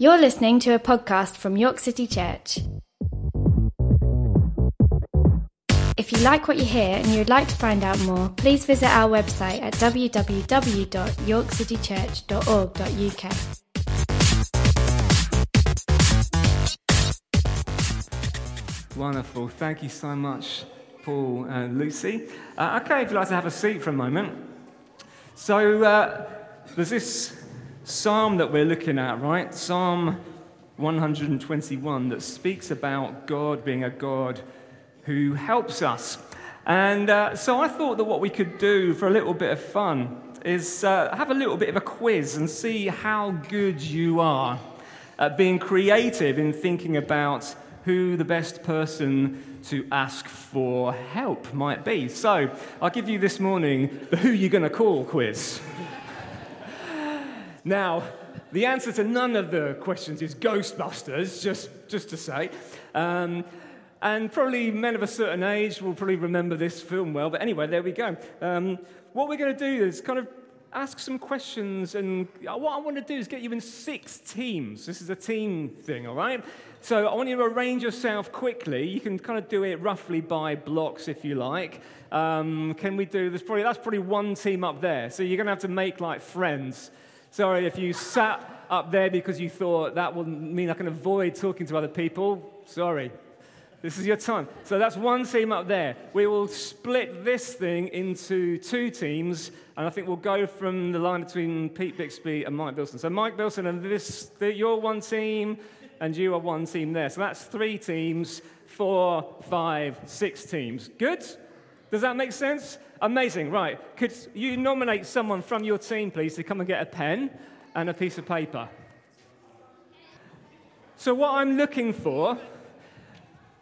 You're listening to a podcast from York City Church. If you like what you hear and you'd like to find out more, please visit our website at www.yorkcitychurch.org.uk. Wonderful. Thank you so much, Paul and Lucy. Uh, okay, if you'd like to have a seat for a moment. So, uh, there's this psalm that we're looking at, right? Psalm 121 that speaks about God being a God who helps us. And uh, so I thought that what we could do for a little bit of fun is uh, have a little bit of a quiz and see how good you are at being creative in thinking about who the best person to ask for help might be. So I'll give you this morning the Who You Gonna Call quiz. Now, the answer to none of the questions is Ghostbusters, just, just to say. Um, and probably men of a certain age will probably remember this film well. But anyway, there we go. Um, what we're going to do is kind of ask some questions. And what I want to do is get you in six teams. This is a team thing, all right? So I want you to arrange yourself quickly. You can kind of do it roughly by blocks if you like. Um, can we do this? Probably, that's probably one team up there. So you're going to have to make like friends. Sorry if you sat up there because you thought that would mean I can avoid talking to other people. Sorry. This is your time. So that's one team up there. We will split this thing into two teams, and I think we'll go from the line between Pete Bixby and Mike Bilson. So Mike Bilson and this, you're one team, and you are one team there. So that's three teams, four, five, six teams. Good? Does that make sense? Amazing. Right. Could you nominate someone from your team, please, to come and get a pen and a piece of paper? So what I'm looking for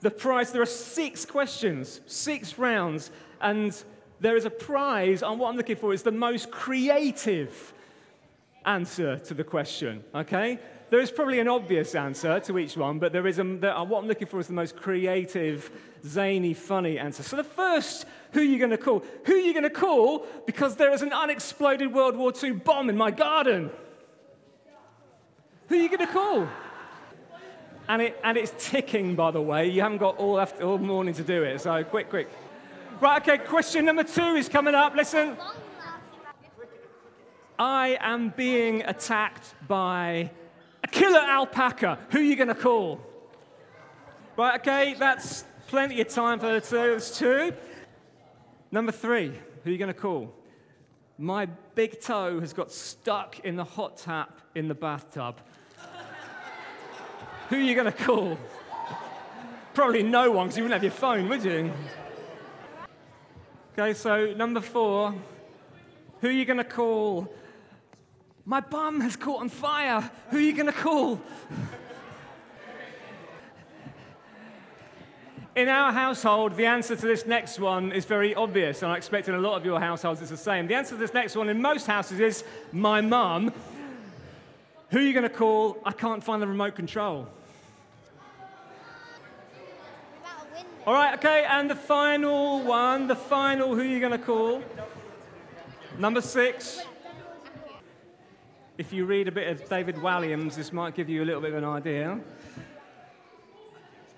the prize, there are six questions, six rounds, and there is a prize. And what I'm looking for is the most creative answer to the question, okay? There is probably an obvious answer to each one, but there is a, there, uh, what I'm looking for is the most creative, zany, funny answer. So the first, who are you going to call? Who are you going to call because there is an unexploded World War II bomb in my garden? Who are you going to call? And, it, and it's ticking, by the way. You haven't got all, after, all morning to do it, so quick, quick. Right, okay, question number two is coming up. Listen. I am being attacked by a killer alpaca. Who are you going to call? Right, okay, that's plenty of time for those two. Number three, who are you going to call? My big toe has got stuck in the hot tap in the bathtub. Who are you going to call? Probably no one, because you wouldn't have your phone, would you? Okay, so number four. Who are you going to call? My bum has caught on fire. Who are you going to call? In our household, the answer to this next one is very obvious, and I expect in a lot of your households it's the same. The answer to this next one in most houses is my mum. Who are you going to call? I can't find the remote control. All right, okay, and the final one, the final, who are you going to call? Number six. If you read a bit of David Walliams, this might give you a little bit of an idea.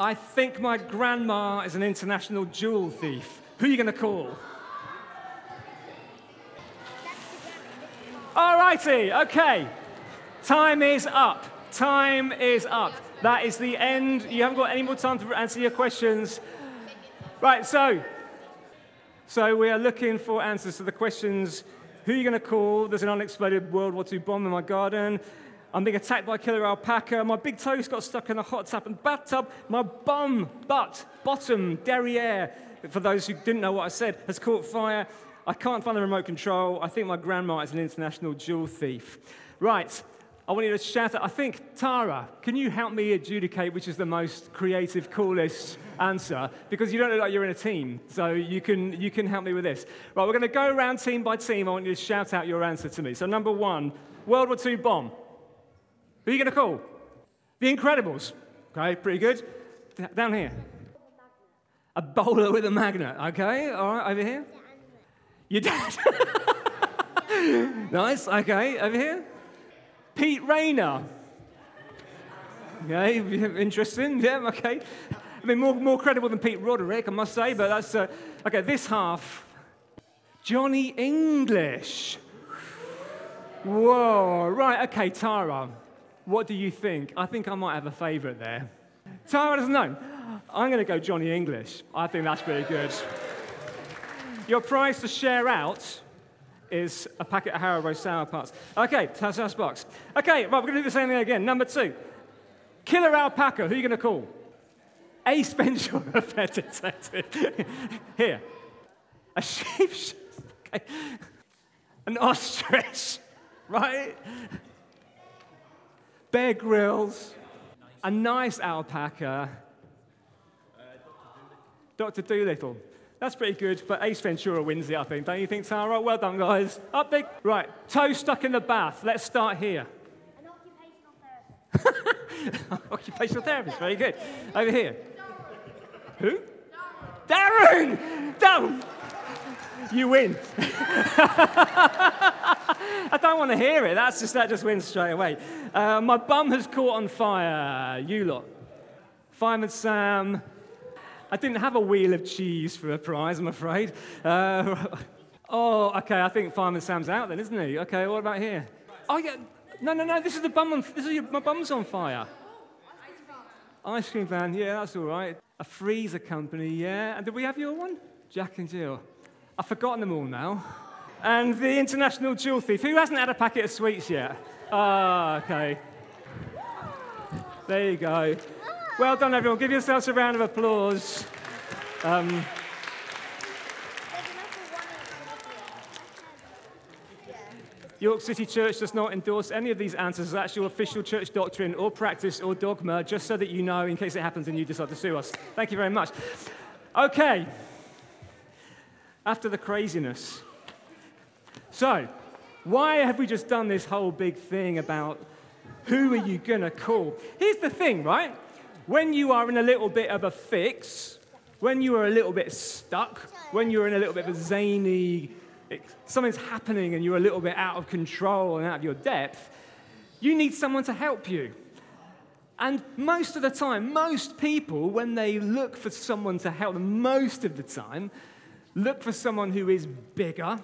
I think my grandma is an international jewel thief. Who are you going to call? All righty, okay. Time is up. Time is up. That is the end. You haven't got any more time to answer your questions. Right, so, so we are looking for answers to the questions who are you going to call? There's an unexploded World War II bomb in my garden. I'm being attacked by a killer alpaca. My big toes got stuck in a hot tub and bathtub. My bum, butt, bottom, derriere, for those who didn't know what I said, has caught fire. I can't find the remote control. I think my grandma is an international jewel thief. Right, I want you to shout out. I think, Tara, can you help me adjudicate which is the most creative, coolest answer? Because you don't look like you're in a team, so you can, you can help me with this. Right, we're going to go around team by team. I want you to shout out your answer to me. So, number one, World War II bomb. Who are you going to call? The Incredibles. Okay, pretty good. Down here. A bowler with a magnet. Okay, all right, over here. Your dad. nice, okay, over here. Pete Rayner. Okay, interesting. Yeah, okay. I mean, more, more credible than Pete Roderick, I must say, but that's. Uh, okay, this half Johnny English. Whoa, right, okay, Tara, what do you think? I think I might have a favourite there. Tara doesn't know. I'm going to go Johnny English. I think that's pretty good. Your prize to share out is a packet of Haribo sour parts. Okay, that's our box. Okay, right, we're going to do the same thing again. Number two, killer alpaca. Who are you going to call? Ace Ventura, pet detective. Here, a sheep. Okay. An ostrich right? Bear Grylls, a nice alpaca, Dr. Dolittle. That's pretty good, but Ace Ventura wins it, I think. Don't you think, Tara? Well done, guys. Up big. Right, toe stuck in the bath. Let's start here. An occupational therapist. occupational therapist, very good. Over here. Who? Darren! Darren! You win. I don't want to hear it. That's just, that just wins straight away. Uh, my bum has caught on fire. You lot. Fireman Sam. I didn't have a wheel of cheese for a prize, I'm afraid. Uh, oh, okay. I think Fireman Sam's out then, isn't he? Okay, what about here? Oh, yeah. No, no, no. This is the bum. On, this is your, my bum's on fire. Ice cream van. Yeah, that's all right. A freezer company. Yeah. And did we have your one? Jack and Jill. I've forgotten them all now. And the international jewel thief. Who hasn't had a packet of sweets yet? Ah, okay. There you go. Well done, everyone. Give yourselves a round of applause. Um, York City Church does not endorse any of these answers as actual official church doctrine or practice or dogma, just so that you know in case it happens and you decide to sue us. Thank you very much. Okay. After the craziness. So, why have we just done this whole big thing about who are you going to call? Here's the thing, right? When you are in a little bit of a fix, when you are a little bit stuck, when you're in a little bit of a zany, something's happening and you're a little bit out of control and out of your depth, you need someone to help you. And most of the time, most people, when they look for someone to help them, most of the time, look for someone who is bigger,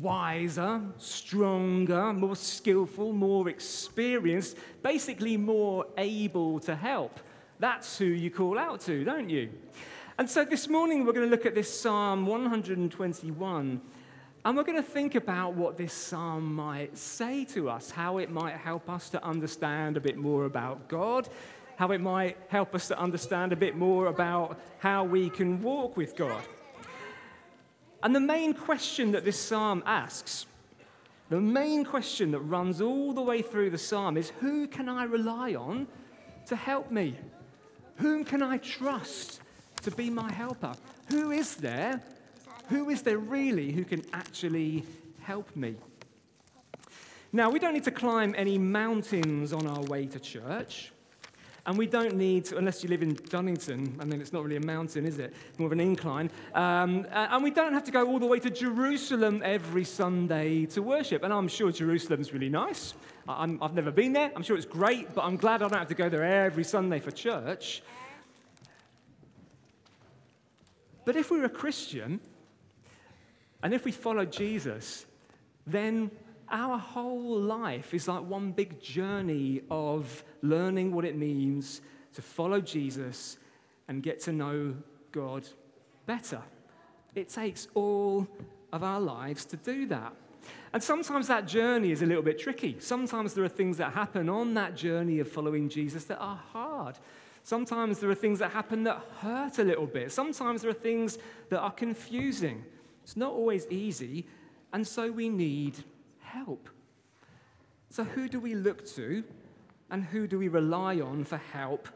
wiser, stronger, more skillful, more experienced, basically more able to help. That's who you call out to, don't you? And so this morning we're going to look at this Psalm 121 and we're going to think about what this psalm might say to us, how it might help us to understand a bit more about God, how it might help us to understand a bit more about how we can walk with God. And the main question that this psalm asks, the main question that runs all the way through the psalm is who can I rely on to help me? Whom can I trust to be my helper? Who is there? Who is there really who can actually help me? Now, we don't need to climb any mountains on our way to church. And we don't need, unless you live in Dunnington, I mean, it's not really a mountain, is it? More of an incline. Um, and we don't have to go all the way to Jerusalem every Sunday to worship. And I'm sure Jerusalem's really nice. i have never been there. I'm sure it's great, but I'm glad I don't have to go there every Sunday for church. But if we're a Christian, and if we follow Jesus, then our whole life is like one big journey of learning what it means to follow Jesus and get to know God better. It takes all of our lives to do that. And sometimes that journey is a little bit tricky. Sometimes there are things that happen on that journey of following Jesus that are hard. Sometimes there are things that happen that hurt a little bit. Sometimes there are things that are confusing. It's not always easy, and so we need help. So, who do we look to and who do we rely on for help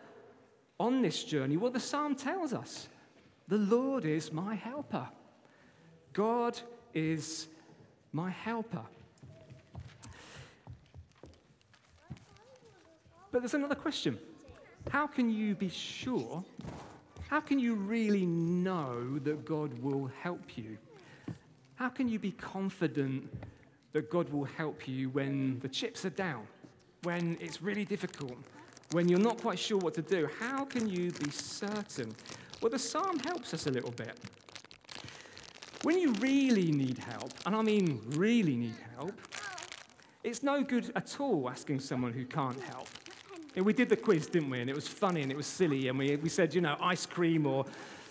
on this journey? Well, the psalm tells us the Lord is my helper. God is my helper. But there's another question. How can you be sure? How can you really know that God will help you? How can you be confident that God will help you when the chips are down, when it's really difficult, when you're not quite sure what to do, how can you be certain? Well, the psalm helps us a little bit. When you really need help, and I mean really need help, it's no good at all asking someone who can't help. And we did the quiz, didn't we? And it was funny and it was silly. And we, we said, you know, ice cream or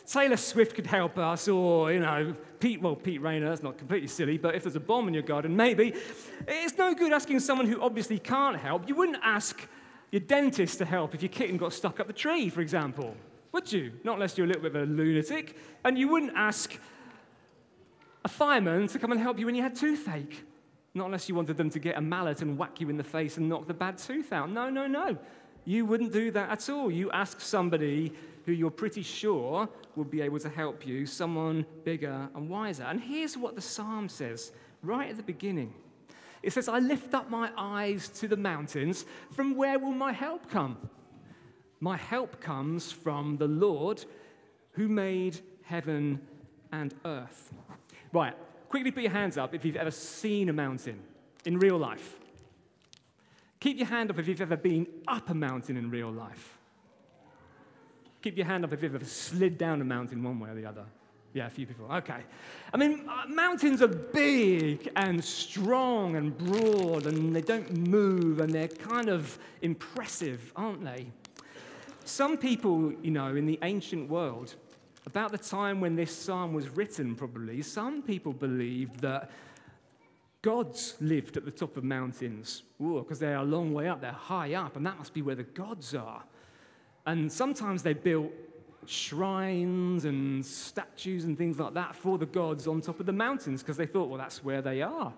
Taylor Swift could help us, or, you know, Pete, well, Pete Rayner, that's not completely silly, but if there's a bomb in your garden, maybe. It's no good asking someone who obviously can't help. You wouldn't ask your dentist to help if your kitten got stuck up the tree, for example, would you? Not unless you're a little bit of a lunatic. And you wouldn't ask a fireman to come and help you when you had toothache. Not unless you wanted them to get a mallet and whack you in the face and knock the bad tooth out. No, no, no. You wouldn't do that at all. You ask somebody who you're pretty sure will be able to help you, someone bigger and wiser. And here's what the psalm says right at the beginning it says, I lift up my eyes to the mountains. From where will my help come? My help comes from the Lord who made heaven and earth. Right, quickly put your hands up if you've ever seen a mountain in real life. Keep your hand up if you've ever been up a mountain in real life. Keep your hand up if you've ever slid down a mountain one way or the other. Yeah, a few people. Okay. I mean, uh, mountains are big and strong and broad, and they don't move, and they're kind of impressive, aren't they? Some people, you know, in the ancient world, about the time when this psalm was written, probably, some people believed that gods lived at the top of mountains because they're a long way up, they're high up, and that must be where the gods are. And sometimes they built shrines and statues and things like that for the gods on top of the mountains because they thought, well, that's where they are.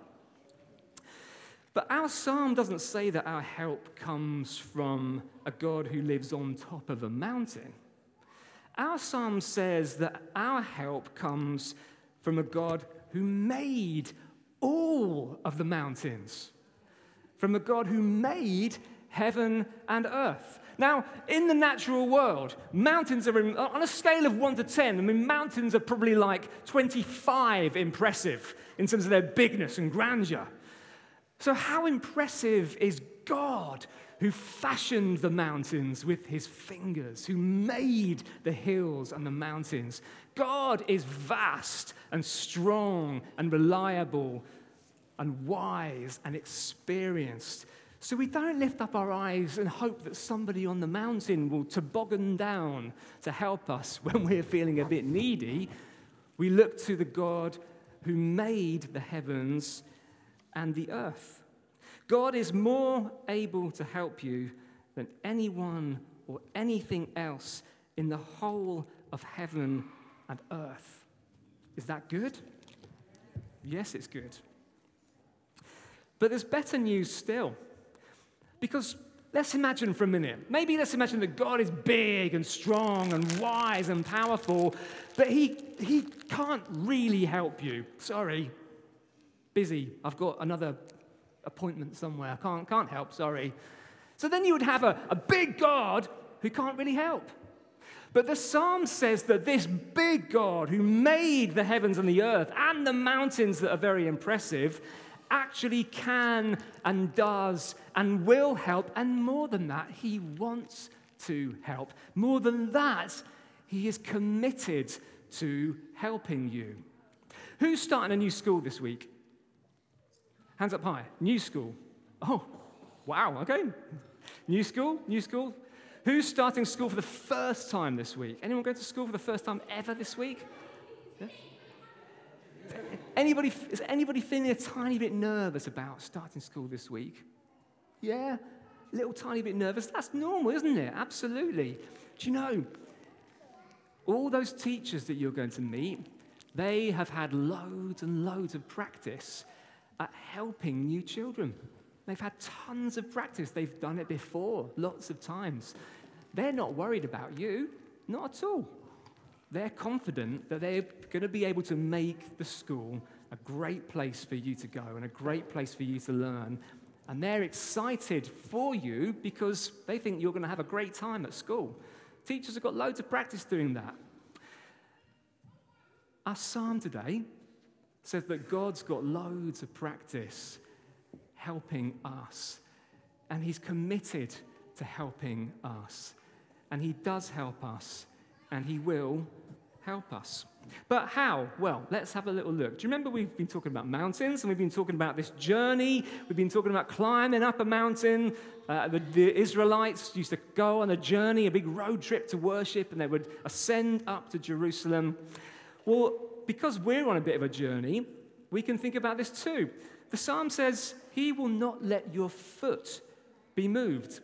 But our psalm doesn't say that our help comes from a God who lives on top of a mountain. Our psalm says that our help comes from a God who made all of the mountains, from a God who made heaven and earth. Now, in the natural world, mountains are in, on a scale of 1 to 10. I mean, mountains are probably like 25 impressive in terms of their bigness and grandeur. So, how impressive is God who fashioned the mountains with his fingers, who made the hills and the mountains? God is vast and strong and reliable and wise and experienced. So we don't lift up our eyes and hope that somebody on the mountain will toboggan down to help us when we're feeling a bit needy. We look to the God who made the heavens and the earth. God is more able to help you than anyone or anything else in the whole of heaven and earth. Is that good? Yes, it's good. But there's better news still. Because let's imagine for a minute, maybe let's imagine that God is big and strong and wise and powerful, but he, he can't really help you. Sorry, busy. I've got another appointment somewhere. I can't, can't help, sorry. So then you would have a, a big God who can't really help. But the psalm says that this big God who made the heavens and the earth and the mountains that are very impressive actually can and does and will help. And more than that, he wants to help. More than that, he is committed to helping you. Who's starting a new school this week? Hands up high. New school. Oh, wow, okay. New school, new school. Who's starting school for the first time this week? Anyone going to school for the first time ever this week? Yeah? Anybody, is anybody feeling a tiny bit nervous about starting school this week? Yeah? A little tiny bit nervous? That's normal, isn't it? Absolutely. Do you know, all those teachers that you're going to meet, they have had loads and loads of practice at helping new children. They've had tons of practice. They've done it before, lots of times. They're not worried about you, not at all they're confident that they're going to be able to make the school a great place for you to go and a great place for you to learn. And they're excited for you because they think you're going to have a great time at school. Teachers have got loads of practice doing that. Our psalm today says that God's got loads of practice helping us, and He's committed to helping us. And He does help us, and He will help us. But how? Well, let's have a little look. Do you remember we've been talking about mountains and we've been talking about this journey? We've been talking about climbing up a mountain. Uh, the, the Israelites used to go on a journey, a big road trip to worship, and they would ascend up to Jerusalem. Well, because we're on a bit of a journey, we can think about this too. The psalm says, He will not let your foot be moved.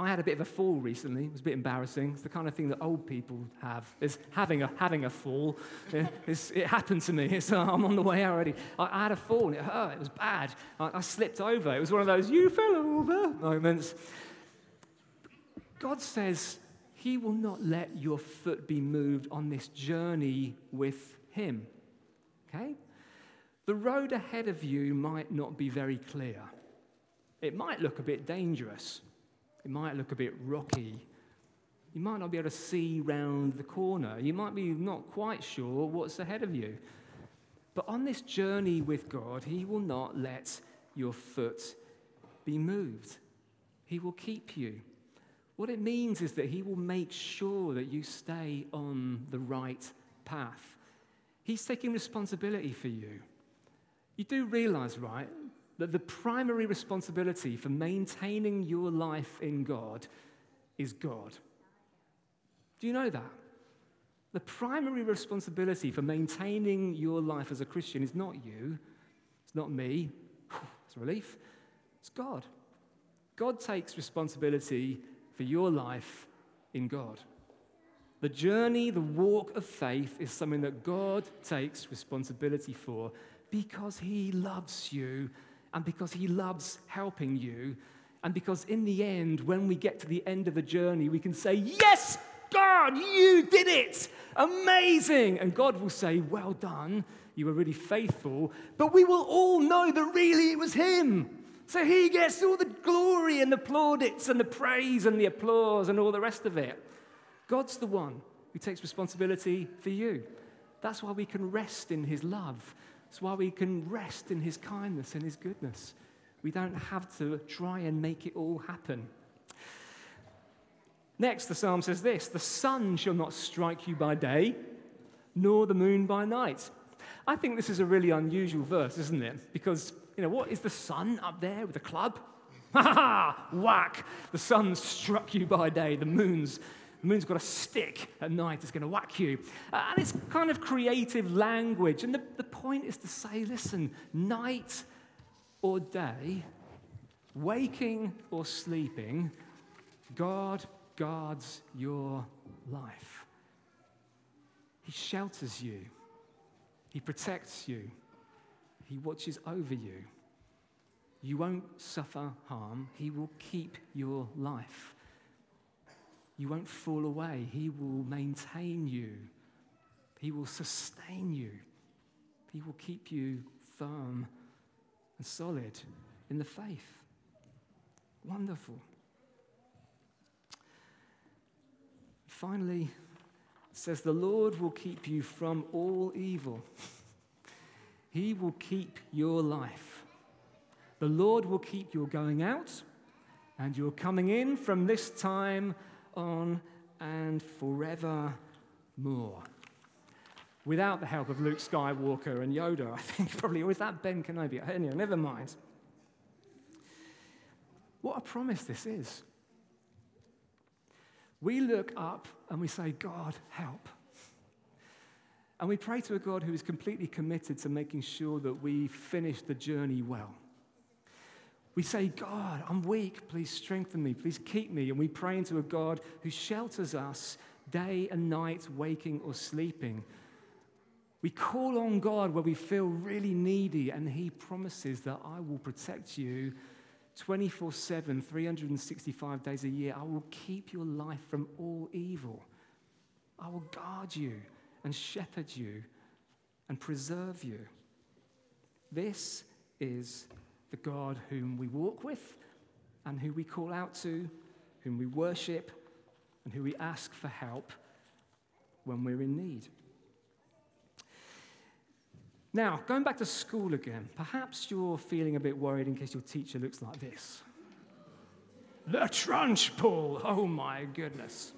I had a bit of a fall recently. It was a bit embarrassing. It's the kind of thing that old people have, is having a, having a fall. it happened to me. So I'm on the way already. I, I, had a fall and it hurt. It was bad. I, I slipped over. It was one of those, you fell over moments. God says he will not let your foot be moved on this journey with him. Okay? The road ahead of you might not be very clear. It might look a bit dangerous. It might look a bit rocky. You might not be able to see round the corner. You might be not quite sure what's ahead of you. But on this journey with God, He will not let your foot be moved. He will keep you. What it means is that He will make sure that you stay on the right path. He's taking responsibility for you. You do realize, right, that the primary responsibility for maintaining your life in God is God. Do you know that? The primary responsibility for maintaining your life as a Christian is not you, it's not me, it's a relief, it's God. God takes responsibility for your life in God. The journey, the walk of faith is something that God takes responsibility for because He loves you and because He loves helping you, and because in the end, when we get to the end of the journey, we can say, Yes, God, you did it! Amazing! And God will say, Well done, you were really faithful, but we will all know that really it was Him. So He gets all the glory and the plaudits and the praise and the applause and all the rest of it. God's the one who takes responsibility for you. That's why we can rest in His love. It's why we can rest in His kindness and His goodness. We don't have to try and make it all happen. Next, the psalm says this The sun shall not strike you by day, nor the moon by night. I think this is a really unusual verse, isn't it? Because, you know, what is the sun up there with a club? Ha ha! Whack! The sun struck you by day, the moon's the moon's got a stick at night, it's going to whack you. Uh, and it's kind of creative language. And the, the point is to say, listen, night or day, waking or sleeping, God guards your life. He shelters you, He protects you, He watches over you. You won't suffer harm, He will keep your life. You won't fall away. He will maintain you, He will sustain you, He will keep you firm and solid in the faith. Wonderful. Finally, it says, The Lord will keep you from all evil. he will keep your life. The Lord will keep your going out and your coming in from this time on and forevermore. Without the help of Luke Skywalker and Yoda, I think probably, or is that Ben Kenobi? Anyway, never mind. What a promise this is. We look up and we say, God, help. And we pray to a God who is completely committed to making sure that we finish the journey well. We say, God, I'm weak. Please strengthen me. Please keep me. And we pray into a God who shelters us day and night, waking or sleeping. We call on God where we feel really needy, and He promises that I will protect you 24 7, 365 days a year. I will keep your life from all evil. I will guard you and shepherd you and preserve you. This is the God whom we walk with and who we call out to, whom we worship, and who we ask for help when we're in need. Now, going back to school again, perhaps you're feeling a bit worried in case your teacher looks like this. The Trunchbull. Oh my goodness.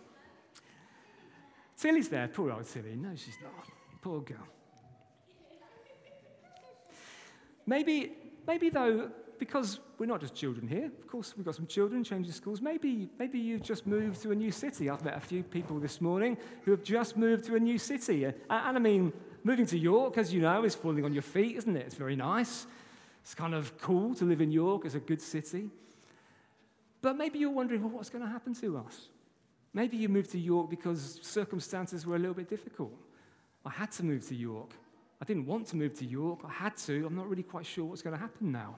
Tilly's there. Poor old Tilly. No, she's not. Poor girl. Maybe, maybe though, because we're not just children here, of course, we've got some children changing schools. Maybe, maybe you've just moved to a new city. I've met a few people this morning who have just moved to a new city. And, and I mean, moving to York, as you know, is falling on your feet, isn't it? It's very nice. It's kind of cool to live in York. It's a good city. But maybe you're wondering, well, what's going to happen to us? Maybe you moved to York because circumstances were a little bit difficult. I had to move to York. I didn't want to move to York. I had to. I'm not really quite sure what's going to happen now.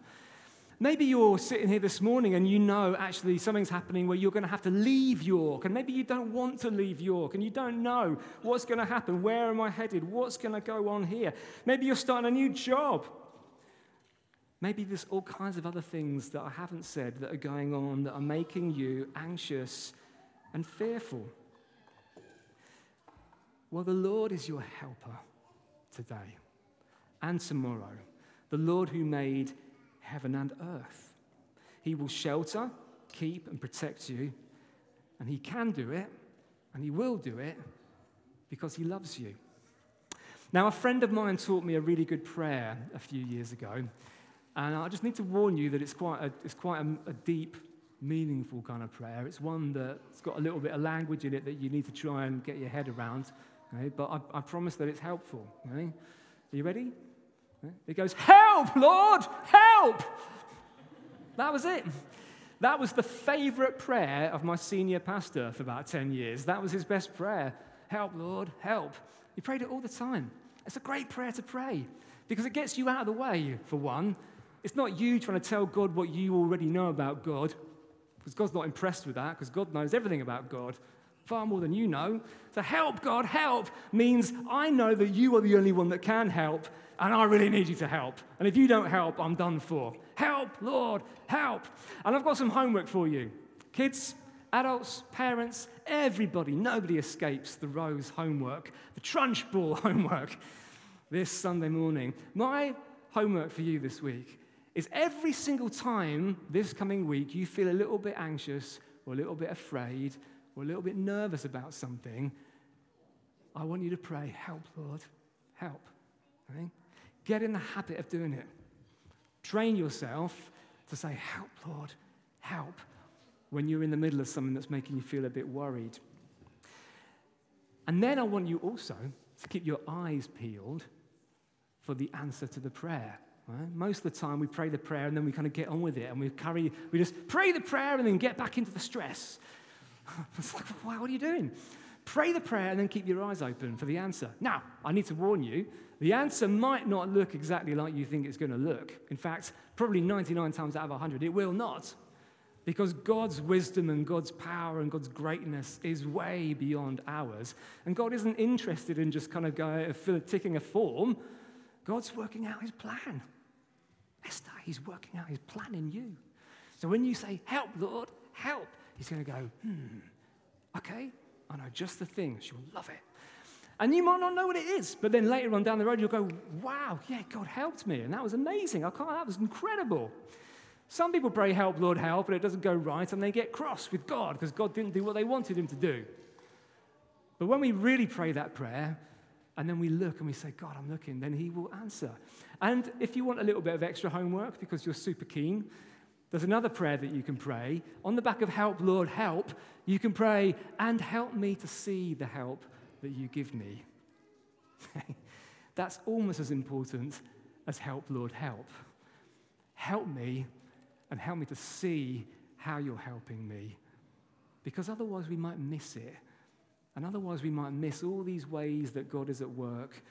Maybe you're sitting here this morning and you know actually something's happening where you're going to have to leave York. And maybe you don't want to leave York and you don't know what's going to happen. Where am I headed? What's going to go on here? Maybe you're starting a new job. Maybe there's all kinds of other things that I haven't said that are going on that are making you anxious and fearful. Well, the Lord is your helper today and tomorrow. The Lord who made heaven and earth. He will shelter, keep, and protect you. And He can do it, and He will do it because He loves you. Now, a friend of mine taught me a really good prayer a few years ago. And I just need to warn you that it's quite a, it's quite a, a deep, meaningful kind of prayer. It's one that's got a little bit of language in it that you need to try and get your head around. Okay? But I, I, promise that it's helpful. Okay? Are you ready? It goes, Help, Lord, help! That was it. That was the favorite prayer of my senior pastor for about 10 years. That was his best prayer. Help, Lord, help. He prayed it all the time. It's a great prayer to pray because it gets you out of the way, for one. It's not you trying to tell God what you already know about God, because God's not impressed with that, because God knows everything about God, far more than you know. So, help, God, help means I know that you are the only one that can help, and I really need you to help. And if you don't help, I'm done for. Help, Lord, help. And I've got some homework for you. Kids, adults, parents, everybody, nobody escapes the Rose homework, the Trunchbull homework this Sunday morning. My homework for you this week is every single time this coming week you feel a little bit anxious or a little bit afraid or a little bit nervous about something, I want you to pray, Help, Lord, help. Okay? Get in the habit of doing it. Train yourself to say, Help, Lord, help, when you're in the middle of something that's making you feel a bit worried. And then I want you also to keep your eyes peeled for the answer to the prayer. Right? Most of the time, we pray the prayer and then we kind of get on with it and we carry, we just pray the prayer and then get back into the stress. it's like, wow, what are you doing? Pray the prayer and then keep your eyes open for the answer. Now, I need to warn you the answer might not look exactly like you think it's going to look. In fact, probably 99 times out of 100, it will not. Because God's wisdom and God's power and God's greatness is way beyond ours. And God isn't interested in just kind of going, uh, ticking a form. God's working out his plan. Esther, he's working out his plan in you. So when you say, Help, Lord, help, he's going to go, Hmm, okay, I know just the thing. She'll love it. And you might not know what it is, but then later on down the road, you'll go, wow, yeah, God helped me. And that was amazing. I can't, that was incredible. Some people pray, help, Lord, help, but it doesn't go right, and they get cross with God because God didn't do what they wanted him to do. But when we really pray that prayer, and then we look and we say, God, I'm looking, then he will answer. And if you want a little bit of extra homework because you're super keen, there's another prayer that you can pray. On the back of help, Lord, help, you can pray, and help me to see the help that you give me. That's almost as important as help, Lord, help. Help me and help me to see how you're helping me. Because otherwise, we might miss it. And otherwise, we might miss all these ways that God is at work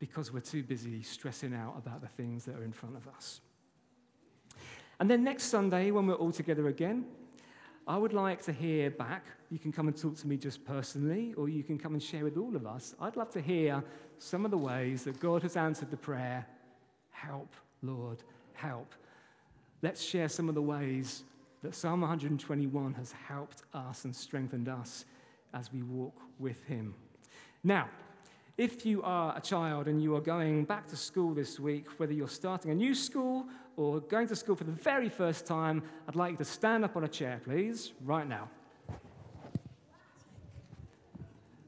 because we're too busy stressing out about the things that are in front of us. And then next Sunday, when we're all together again, I would like to hear back. You can come and talk to me just personally, or you can come and share with all of us. I'd love to hear some of the ways that God has answered the prayer Help, Lord, help. Let's share some of the ways that Psalm 121 has helped us and strengthened us as we walk with Him. Now, If you are a child and you are going back to school this week, whether you're starting a new school or going to school for the very first time, I'd like you to stand up on a chair, please, right now.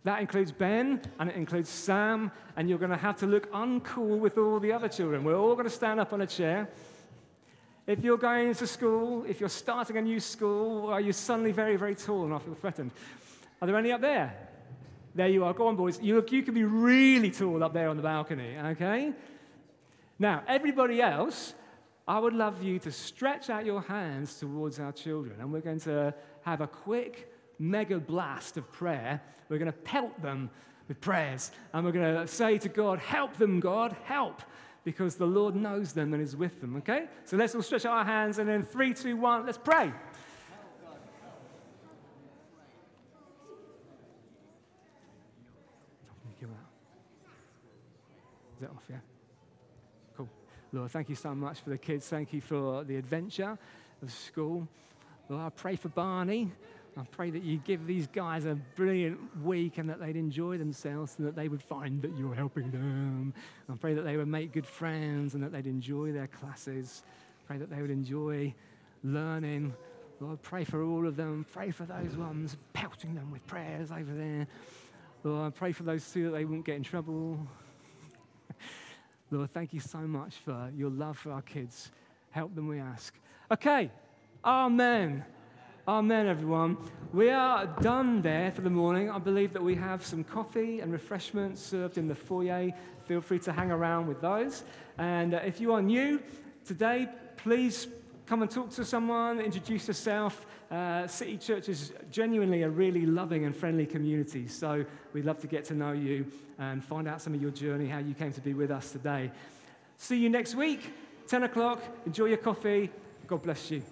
That includes Ben and it includes Sam, and you're going to have to look uncool with all the other children. We're all going to stand up on a chair. If you're going to school, if you're starting a new school, are you suddenly very, very tall and I feel threatened? Are there any up there? There you are. Go on, boys. You, you can be really tall up there on the balcony, okay? Now, everybody else, I would love you to stretch out your hands towards our children, and we're going to have a quick mega blast of prayer. We're going to pelt them with prayers. And we're going to say to God, Help them, God, help. Because the Lord knows them and is with them, okay? So let's all stretch out our hands and then three, two, one, let's pray. Is that off, yeah? Cool. Lord, thank you so much for the kids. Thank you for the adventure of school. Lord, I pray for Barney. I pray that you give these guys a brilliant week and that they'd enjoy themselves and that they would find that you're helping them. I pray that they would make good friends and that they'd enjoy their classes. Pray that they would enjoy learning. Lord, pray for all of them. Pray for those ones pelting them with prayers over there. Lord, I pray for those two that they won't get in trouble. Lord, thank you so much for your love for our kids. Help them, we ask. Okay, Amen. Amen, everyone. We are done there for the morning. I believe that we have some coffee and refreshments served in the foyer. Feel free to hang around with those. And uh, if you are new today, please come and talk to someone, introduce yourself. Uh, City Church is genuinely a really loving and friendly community. So we'd love to get to know you and find out some of your journey, how you came to be with us today. See you next week, 10 o'clock. Enjoy your coffee. God bless you.